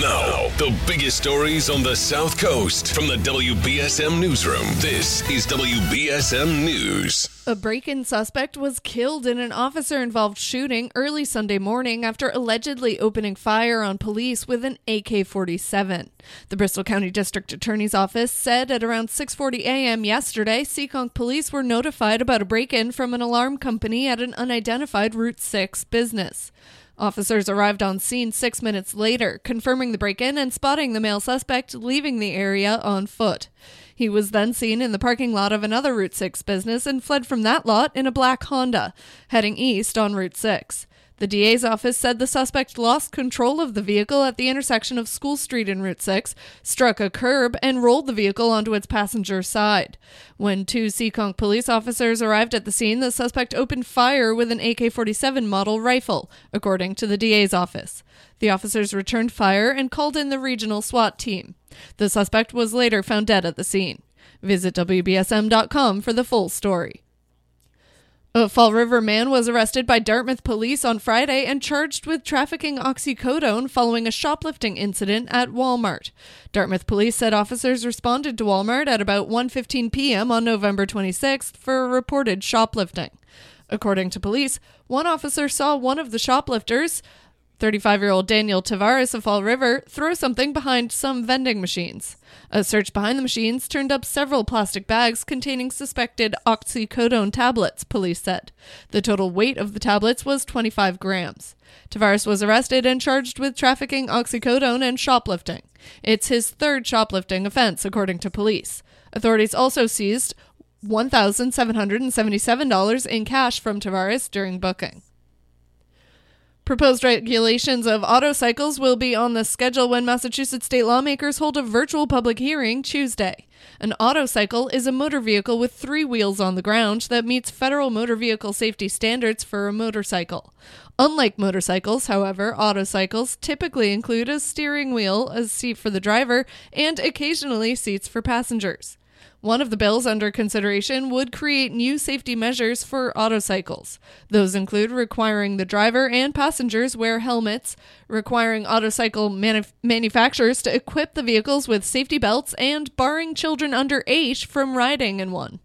Now, the biggest stories on the South Coast from the WBSM Newsroom. This is WBSM News. A break in suspect was killed in an officer involved shooting early Sunday morning after allegedly opening fire on police with an AK 47. The Bristol County District Attorney's Office said at around 6:40 a.m. yesterday, Seekonk police were notified about a break-in from an alarm company at an unidentified Route 6 business. Officers arrived on scene six minutes later, confirming the break in and spotting the male suspect leaving the area on foot. He was then seen in the parking lot of another Route 6 business and fled from that lot in a black Honda, heading east on Route 6. The DA's office said the suspect lost control of the vehicle at the intersection of School Street and Route 6, struck a curb, and rolled the vehicle onto its passenger side. When two Seekonk police officers arrived at the scene, the suspect opened fire with an AK 47 model rifle, according to the DA's office. The officers returned fire and called in the regional SWAT team. The suspect was later found dead at the scene. Visit WBSM.com for the full story. A Fall River man was arrested by Dartmouth police on Friday and charged with trafficking oxycodone following a shoplifting incident at Walmart. Dartmouth police said officers responded to Walmart at about 1:15 p.m. on November 26th for reported shoplifting. According to police, one officer saw one of the shoplifters, 35 year old Daniel Tavares of Fall River threw something behind some vending machines. A search behind the machines turned up several plastic bags containing suspected oxycodone tablets, police said. The total weight of the tablets was 25 grams. Tavares was arrested and charged with trafficking oxycodone and shoplifting. It's his third shoplifting offense, according to police. Authorities also seized $1,777 in cash from Tavares during booking. Proposed regulations of auto cycles will be on the schedule when Massachusetts state lawmakers hold a virtual public hearing Tuesday. An auto cycle is a motor vehicle with three wheels on the ground that meets federal motor vehicle safety standards for a motorcycle. Unlike motorcycles, however, auto cycles typically include a steering wheel, a seat for the driver, and occasionally seats for passengers. One of the bills under consideration would create new safety measures for autocycles. Those include requiring the driver and passengers wear helmets, requiring autocycle manuf- manufacturers to equip the vehicles with safety belts, and barring children under age from riding in one.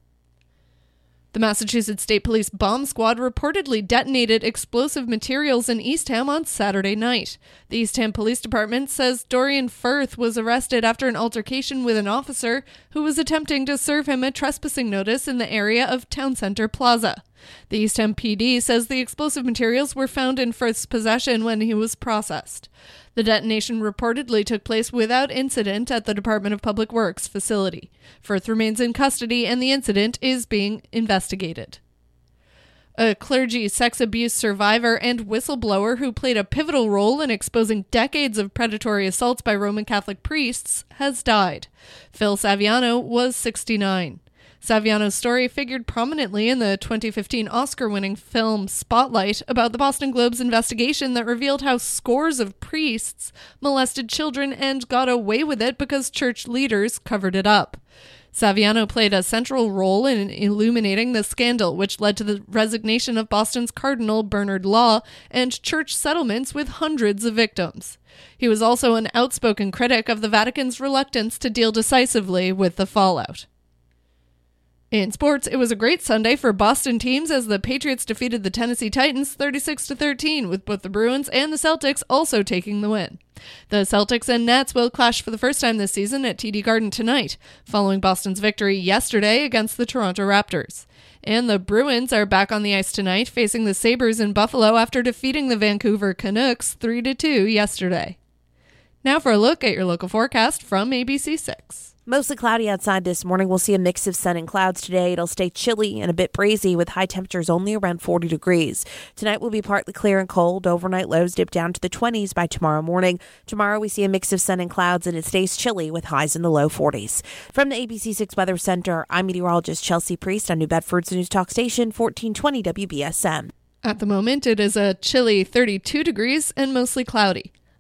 The Massachusetts State Police bomb squad reportedly detonated explosive materials in Eastham on Saturday night. The Eastham Police Department says Dorian Firth was arrested after an altercation with an officer who was attempting to serve him a trespassing notice in the area of Town Center Plaza. The Eastham PD says the explosive materials were found in Firth's possession when he was processed. The detonation reportedly took place without incident at the Department of Public Works facility. Firth remains in custody and the incident is being investigated. A clergy sex abuse survivor and whistleblower who played a pivotal role in exposing decades of predatory assaults by Roman Catholic priests has died. Phil Saviano was 69. Saviano's story figured prominently in the 2015 Oscar winning film Spotlight about the Boston Globe's investigation that revealed how scores of priests molested children and got away with it because church leaders covered it up. Saviano played a central role in illuminating the scandal, which led to the resignation of Boston's Cardinal Bernard Law and church settlements with hundreds of victims. He was also an outspoken critic of the Vatican's reluctance to deal decisively with the fallout. In sports, it was a great Sunday for Boston teams as the Patriots defeated the Tennessee Titans 36 to 13 with both the Bruins and the Celtics also taking the win. The Celtics and Nets will clash for the first time this season at TD Garden tonight, following Boston's victory yesterday against the Toronto Raptors. And the Bruins are back on the ice tonight facing the Sabres in Buffalo after defeating the Vancouver Canucks 3 to 2 yesterday. Now for a look at your local forecast from ABC6. Mostly cloudy outside this morning. We'll see a mix of sun and clouds today. It'll stay chilly and a bit breezy with high temperatures only around 40 degrees. Tonight will be partly clear and cold. Overnight lows dip down to the 20s by tomorrow morning. Tomorrow we see a mix of sun and clouds and it stays chilly with highs in the low 40s. From the ABC6 Weather Center, I'm meteorologist Chelsea Priest on New Bedford's News Talk Station 1420 WBSM. At the moment, it is a chilly 32 degrees and mostly cloudy.